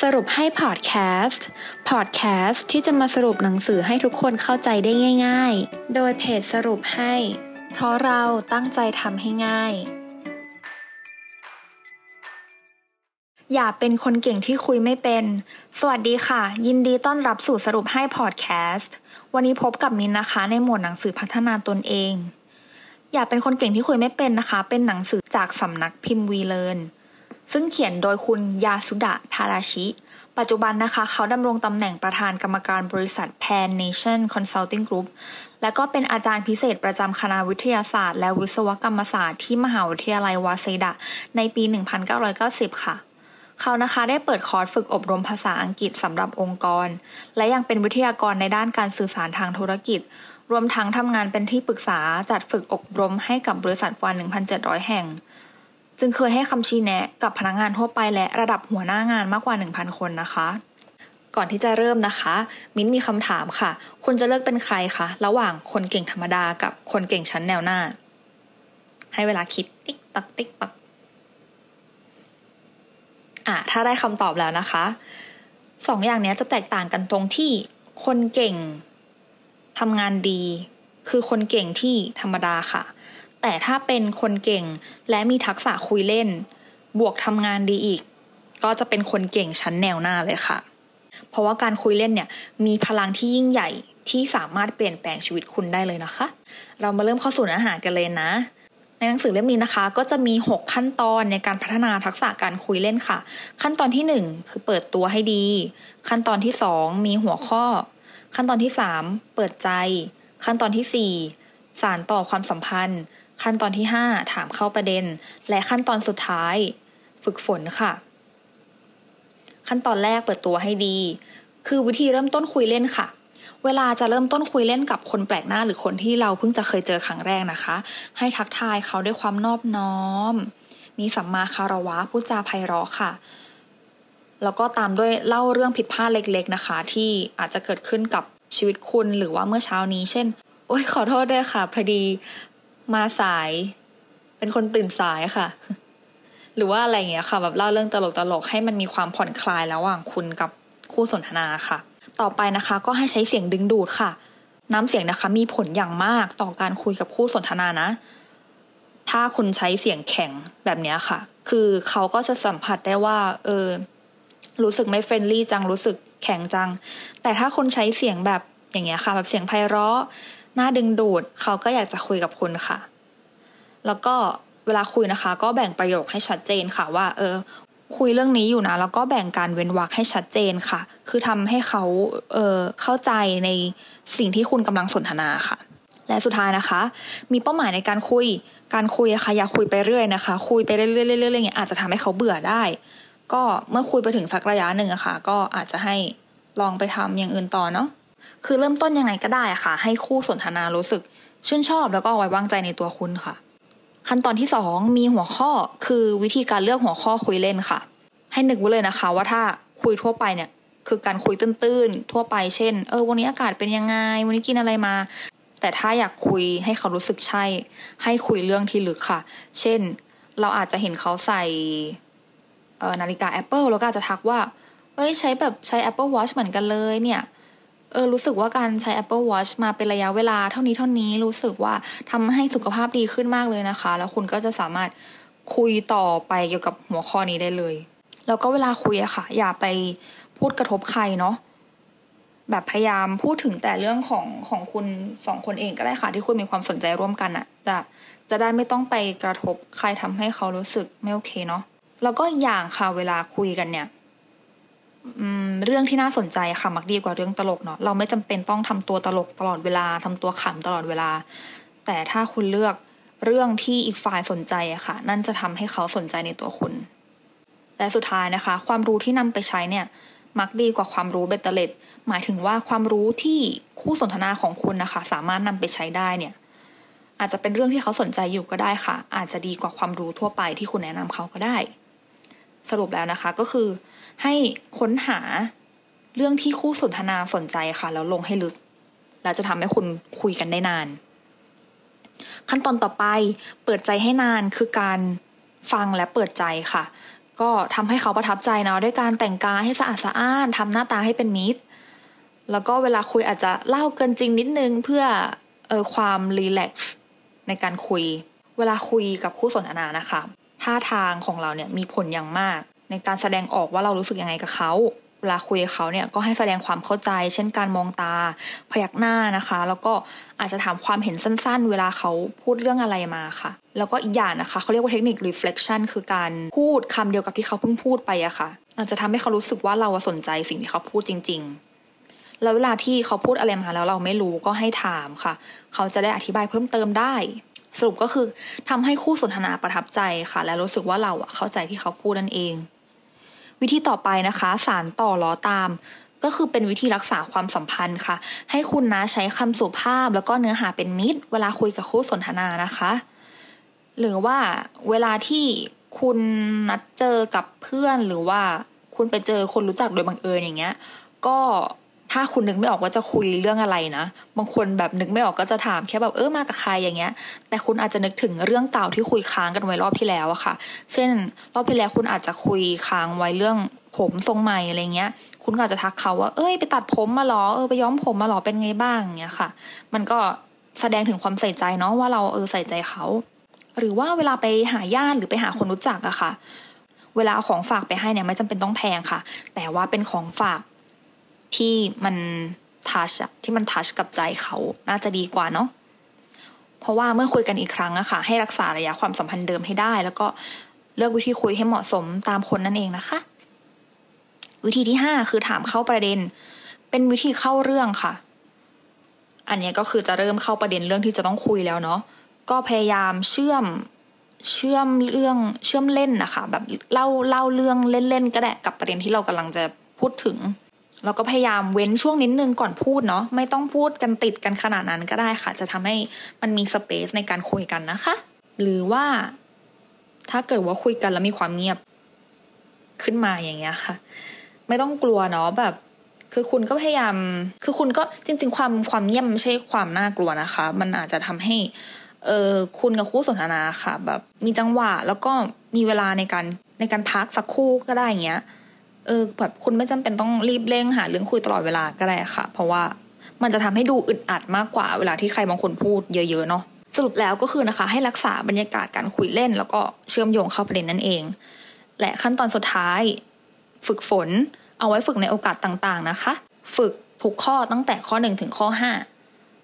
สรุปให้พอดแคสต์ พอดแคสต์ที่จะมาสรุปหนังสือให้ทุกคนเข้าใจได้ง่าย ๆ โดยเพจสรุปให้ เพราะเราตั้งใจทำให้ง่าย อย่าเป็นคนเก่งที่คุยไม่เป็น สวัสดีค่ะ ยินดีต้อนรับสู่สรุปให้พอดแคสต์ วันนี้พบกับมินนะคะ ในหมวดหนังสือพัฒนาตนเอง อย่าเป็นคนเก่งที่คุยไม่เป็นนะคะ เป็นหนังสือจากสำนักพิมพ์วีเลน ซึ่งเขียนโดยคุณยาสุดะทาราชิ ปัจจุบันนะคะ เขาดำรงตำแหน่งประธานกรรมการบริษัท Pan Nation Consulting Group และก็เป็นอาจารย์พิเศษประจำคณะวิทยาศาสตร์ และวิศวกรรมศาสตร์ที่มหาวิทยาลัยวาเซดะ ในปี 1990 ค่ะเขานะคะได้เปิดคอร์สฝึกอบรมภาษาอังกฤษสำหรับองค์กร และยังเป็นวิทยากรในด้านการสื่อสารทางธุรกิจ รวมทั้งทำงานเป็นที่ปรึกษาจัดฝึกอบรมให้กับบริษัทกว่า 1,700 แห่ง จึงเคยให้คำชี้แนะกับพนักงานทั่วไปและระดับหัวหน้างานมากกว่า 1,000 คนนะคะ ก่อนที่จะเริ่มนะคะ มิ้นมีคำถามค่ะ คุณจะเลือกเป็นใครคะระหว่างคนเก่งธรรมดากับคนเก่งชั้นแนวหน้า ให้เวลาคิดติ๊กตักติ๊กตักอะถ้าได้คำตอบแล้วนะคะสองอย่างนี้จะแตกต่างกันตรงที่คนเก่งทำงานดี คือคนเก่งที่ธรรมดาค่ะ แต่ถ้าเป็นคนเก่งและมีทักษะคุยเล่น บวกทำงานดีอีก ก็จะเป็นคนเก่งชั้นแนวหน้าเลยค่ะ เพราะว่าการคุยเล่นเนี่ยมีพลังที่ยิ่งใหญ่ที่สามารถเปลี่ยนแปลงชีวิตคุณได้เลยนะคะ เรามาเริ่มเข้าสู่เนื้อหากันเลยนะ ในหนังสือเล่มนี้นะคะ ก็จะมี 6 ขั้นตอนในการพัฒนาทักษะการคุยเล่นค่ะ ขั้นตอนที่ 1 คือเปิดตัวให้ดี ขั้นตอนที่ 2 มีหัวข้อ ขั้นตอนที่ 3 เปิดใจ ขั้นตอนที่ 4 สารต่อความสัมพันธ์ ขั้นตอนที่ 5 ถามเข้าประเด็น และขั้นตอนสุดท้าย ฝึกฝนค่ะ ขั้นตอนแรกเปิดตัวให้ดี คือวิธีเริ่มต้นคุยเล่นค่ะ เวลาจะเริ่มต้นคุยเล่นกับคนแปลกหน้าหรือคนที่เราเพิ่งจะเคยเจอครั้งแรกนะคะ ให้ทักทายเขาด้วยความนอบน้อม มีสัมมาคารวะพูดจาไพเราะค่ะแล้วก็ตามด้วยเล่าเรื่องผิดพลาดเล็ก ๆนะคะ ที่อาจจะเกิดขึ้นกับชีวิตคุณหรือว่าเมื่อเช้านี้ เช่น โอ้ยขอโทษด้วยค่ะ พอดี มาสาย เป็นคนตื่นสายค่ะ หรือว่าอะไรเงี้ยค่ะ แบบเล่าเรื่องตลกตลกให้มันมีความผ่อนคลายระหว่างคุณกับคู่สนทนาค่ะ ต่อไปนะคะ ก็ให้ใช้เสียงดึงดูดค่ะ น้ำเสียงนะคะ มีผลอย่างมากต่อการคุยกับคู่สนทนานะ ถ้าคุณใช้เสียงแข็งแบบนี้ค่ะ คือเขาก็จะสัมผัสได้ว่า เออ รู้สึกไม่เฟรนลี่จังรู้สึกแข็งจัง แต่ถ้าคุณใช้เสียงแบบอย่างเงี้ยค่ะ แบบเสียงไพเราะ น่าดึงดูดเขาก็อยากจะคุยกับคุณค่ะ แล้วก็เวลาคุยนะคะ ก็แบ่งประโยคให้ชัดเจนค่ะว่า เออ คุยเรื่องนี้อยู่นะ แล้วก็แบ่งการเว้นวรรคให้ชัดเจนค่ะ คือทำให้เขาเออเข้าใจในสิ่งที่คุณกำลังสนทนาค่ะ และสุดท้ายนะคะ มีเป้าหมายในการคุย การคุยอะค่ะอย่าคุยไปเรื่อยนะคะ คุยไปเรื่อยๆเรื่อยๆอย่างเงี้ยอาจจะทำให้เขาเบื่อได้ ก็เมื่อคุยไปถึงสักระยะหนึ่งอะค่ะ ก็อาจจะให้ลองไปทำอย่างอื่นต่อเนาะ คือเริ่มต้นยังไงก็ได้ค่ะ ให้คู่สนทนารู้สึก ชื่นชอบแล้วก็ไว้วางใจในตัวคุณค่ะ ขั้นตอนที่สองมีหัวข้อคือวิธีการเลือกหัวข้อคุยเล่นค่ะ ให้นึกไว้เลยนะคะ ว่าถ้าคุยทั่วไปเนี่ยคือการคุยตื้นๆทั่วไปเช่น เออวันนี้อากาศเป็นยังไง วันนี้กินอะไรมา แต่ถ้าอยากคุยให้เขารู้สึกใช่ ให้คุยเรื่องที่ลึกค่ะ เช่น เราอาจจะเห็นเขาใส่นาฬิกา Apple แล้วก็อาจจะทักว่าเอ้ยใช้แบบใช้ Apple Watch เหมือนกันเลยเนี่ย เออรู้สึกว่าการใช้ Apple Watch มาเป็นระยะเวลาเท่านี้เท่านี้รู้สึกว่าทำให้สุขภาพดีขึ้นมากเลยนะคะ แล้วคุณก็จะสามารถคุยต่อไปเกี่ยวกับหัวข้อนี้ได้เลย แล้วก็เวลาคุยอะค่ะ อย่าไปพูดกระทบใครเนาะแบบพยายามพูดถึงแต่เรื่องของของคุณสองคนเองก็ได้ค่ะ ที่คุณมีความสนใจร่วมกันอะจะจะได้ไม่ต้องไปกระทบใครทำให้เขารู้สึกไม่โอเคเนาะแล้วก็อย่างค่ะเวลาคุยกันเนี่ย เรื่องที่น่าสนใจค่ะมักดีกว่าเรื่องตลกเนาะเราไม่จำเป็นต้องทำตัวตลกตลอดเวลาทำตัวขำตลอดเวลา แต่ถ้าคุณเลือกเรื่องที่อีกฝ่ายสนใจอะค่ะ นั่นจะทำให้เขาสนใจในตัวคุณ และสุดท้ายนะคะ ความรู้ที่นำไปใช้เนี่ยมักดีกว่าความรู้เบตเตเล็ดหมายถึงว่าความรู้ที่คู่สนทนาของคุณนะคะ สามารถนำไปใช้ได้เนี่ย อาจจะเป็นเรื่องที่เขาสนใจอยู่ก็ได้ค่ะ อาจจะดีกว่าความรู้ทั่วไปที่คุณแนะนำเขาก็ได้ สรุปแล้วนะคะก็คือให้ค้นหาเรื่องที่คู่สนทนาสนใจค่ะ แล้วลงให้ลึก แล้วจะทำให้คุณคุยกันได้นาน ขั้นตอนต่อไปเปิดใจให้นานคือการฟังและเปิดใจค่ะ ก็ทำให้เขาประทับใจเนาะด้วยการแต่งกายให้สะอาดสะอ้านทำหน้าตาให้เป็นมิตร แล้วก็เวลาคุยอาจจะเล่าเกินจริงนิดนึงเพื่อเออความรีแลกซ์ในการคุย เวลาคุยกับคู่สนทนานะคะ ท่าทางของเราเนี่ยมีผลอย่างมาก ในการแสดงออกว่าเรารู้สึกยังไงกับเขาเวลาคุยกับเขาเนี่ยก็ให้แสดงความเข้าใจ เช่นการมองตา พยักหน้านะคะ แล้วก็อาจจะถามความเห็นสั้นๆ เวลาเขาพูดเรื่องอะไรมาค่ะ แล้วก็อีกอย่างนะคะเขาเรียกว่าเทคนิค reflection คือการพูดคำเดียวกับที่เขาเพิ่งพูดไปอะค่ะ อาจจะทำให้เขารู้สึกว่าเราสนใจสิ่งที่เขาพูดจริง ๆ แล้วเวลาที่เขาพูดอะไรมาแล้วเราไม่รู้ก็ให้ถามค่ะ เขาจะได้อธิบายเพิ่มเติมได้ สรุปก็คือทำให้คู่สนทนาประทับใจค่ะ และรู้สึกว่าเราอะเข้าใจที่เขาพูดนั่นเอง วิธีต่อไปนะคะ สารต่อล้อตาม ก็คือเป็นวิธีรักษาความสัมพันธ์ค่ะ ให้คุณนะใช้คำสุภาพ แล้วก็เนื้อหาเป็นมิตร เวลาคุยกับคู่สนทนานะคะ หรือว่าเวลาที่คุณนัดเจอกับเพื่อนหรือว่าคุณไปเจอคนรู้จักโดยบังเอิญอย่างเงี้ย ก็ ถ้าคุณนึกไม่ออกว่าจะคุยเรื่องอะไรนะ บางคนแบบนึกไม่ออกก็จะถามแค่แบบเออมากับใครอย่างเงี้ย แต่คุณอาจจะนึกถึงเรื่องเก่าที่คุยค้างกันไว้รอบที่แล้วอะค่ะ เช่น รอบที่แล้วคุณอาจจะคุยค้างไว้เรื่องผมทรงใหม่อะไรเงี้ย คุณก็อาจจะทักเขาว่า เอ้ยไปตัดผมมาหรอ เออไปย้อมผมมาหรอเป็นไงบ้างเงี้ยค่ะ มันก็แสดงถึงความใส่ใจเนาะว่าเราเออใส่ใจเขา หรือว่าเวลาไปหาญาติหรือไปหาคนรู้จักอะค่ะ เวลาของฝากไปให้เนี่ยไม่จำเป็นต้องแพงค่ะ แต่ว่าเป็นของฝาก ที่มันทัชที่มันทัชกับใจเขาน่าจะดีกว่าเนาะเพราะว่าเมื่อคุยกันอีกครั้งอะค่ะ ให้รักษาระยะความสัมพันธ์เดิมให้ได้ แล้วก็เลือกวิธีคุยให้เหมาะสมตามคนนั่นเองนะคะ วิธีที่ห้าคือถามเข้าประเด็น เป็นวิธีเข้าเรื่องค่ะ อันนี้ก็คือจะเริ่มเข้าประเด็นเรื่องที่จะต้องคุยแล้วเนาะก็พยายามเชื่อมเชื่อมเรื่องเชื่อมเล่นนะคะ แบบเล่าเล่าเรื่องเล่นๆก็ได้กับประเด็นที่เรากำลังจะพูดถึง แล้วก็พยายามเว้นช่วงนิดนึงก่อนพูดเนาะไม่ต้องพูดกันติดกันขนาดนั้นก็ได้ค่ะ จะทำให้มันมีสเปซในการคุยกันนะคะ หรือว่า ถ้าเกิดว่าคุยกันแล้วมีความเงียบขึ้นมาอย่างเงี้ยค่ะ ไม่ต้องกลัวเนาะแบบ คือคุณก็พยายาม คือคุณก็จริง ๆ ความความเงียบไม่ใช่ความน่ากลัวนะคะ มันอาจจะทำให้เออคุณกับคู่สนทนาค่ะ แบบมีจังหวะแล้วก็มีเวลาในการในการพักสักคู่ก็ได้อย่างเงี้ย เออแบบคุณไม่จำเป็นต้องรีบเร่งหาเรื่องคุยตลอดเวลาก็ได้ค่ะ เพราะว่ามันจะทำให้ดูอึดอัดมากกว่าเวลาที่ใครบางคนพูดเยอะๆเนาะสรุปแล้วก็คือนะคะ ให้รักษาบรรยากาศการคุยเล่น แล้วก็เชื่อมโยงเข้าประเด็นนั่นเอง และขั้นตอนสุดท้าย ฝึกฝน เอาไว้ฝึกในโอกาสต่างๆนะคะ ฝึกทุกข้อตั้งแต่ข้อหนึ่งถึงข้อห้า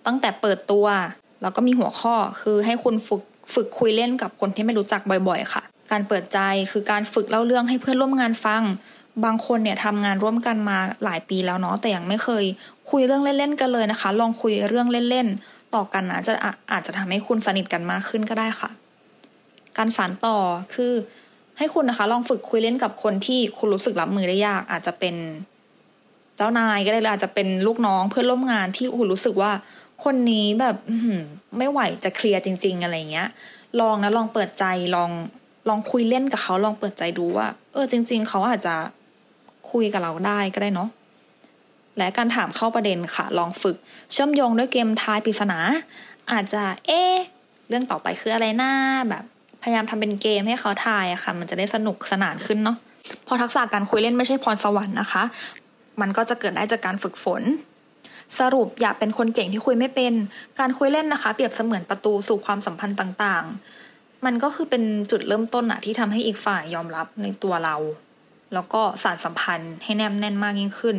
ตั้งแต่เปิดตัว แล้วก็มีหัวข้อคือให้คุณฝึกฝึกคุยเล่นกับคนที่ไม่รู้จักบ่อย ๆ ค่ะ การเปิดใจคือการฝึกเล่าเรื่องให้เพื่อนร่วมงานฟัง บางคนเนี่ยทำงานร่วมกันมาหลายปีแล้วเนาะแต่ยังไม่เคย คุยเรื่องเล่นๆกันเลยนะคะ ลองคุยเรื่องเล่นๆต่อกันนะจะอาจจะทำให้คุณสนิทกันมากขึ้นก็ได้ค่ะ การสานต่อคือ ให้คุณนะคะ ลองฝึกคุยเล่นกับคนที่คุณรู้สึกรับมือได้ยาก อาจจะเป็นเจ้านายก็ได้หรืออาจจะเป็นลูกน้องเพื่อนร่วมงานที่คุณรู้สึกว่าคนนี้แบบไม่ไหวจะเคลียร์จริง ๆ อะไรเงี้ย ลองนะลองเปิดใจลองลองคุยเล่นกับเขาลองเปิดใจดูว่า เออจริง ๆ เขาอาจจะ คุยกับเราได้ก็ได้เนาะและการถามเข้าประเด็นค่ะ ลองฝึก เชื่อมโยงด้วยเกมทายปริศนา อาจจะเอ๊เรื่องต่อไปคืออะไรหน้าแบบ พยายามทำเป็นเกมให้เขาทายอะค่ะ มันจะได้สนุกสนานขึ้นเนาะพอทักษะการคุยเล่นไม่ใช่พรสวรรค์นะคะ มันก็จะเกิดได้จากการฝึกฝน สรุปอย่าเป็นคนเก่งที่คุยไม่เป็น การคุยเล่นนะคะ เปรียบเสมือนประตูสู่ความสัมพันธ์ต่างๆ มันก็คือเป็นจุดเริ่มต้นอะที่ทำให้อีกฝ่ายยอมรับในตัวเรา แล้วก็สารสัมพันธ์ให้แนบแน่นมากยิ่งขึ้น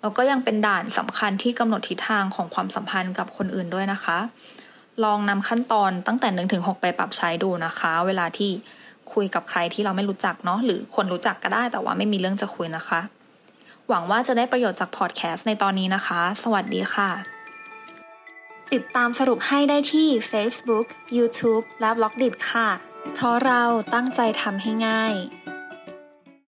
แล้วก็ยังเป็นด่านสำคัญที่กำหนดทิศทางของความสัมพันธ์กับคนอื่นด้วยนะคะ ลองนำขั้นตอนตั้งแต่หนึ่งถึงหกไปปรับใช้ดูนะคะ เวลาที่คุยกับใครที่เราไม่รู้จักเนาะหรือคนรู้จักก็ได้แต่ว่าไม่มีเรื่องจะคุยนะคะ หวังว่าจะได้ประโยชน์จากพอดแคสต์ในตอนนี้นะคะ สวัสดีค่ะ ติดตามสรุปให้ได้ที่ Facebook, YouTube และ b ล็อกดิค่ะ เพราะเราตั้งใจทำให้ง่าย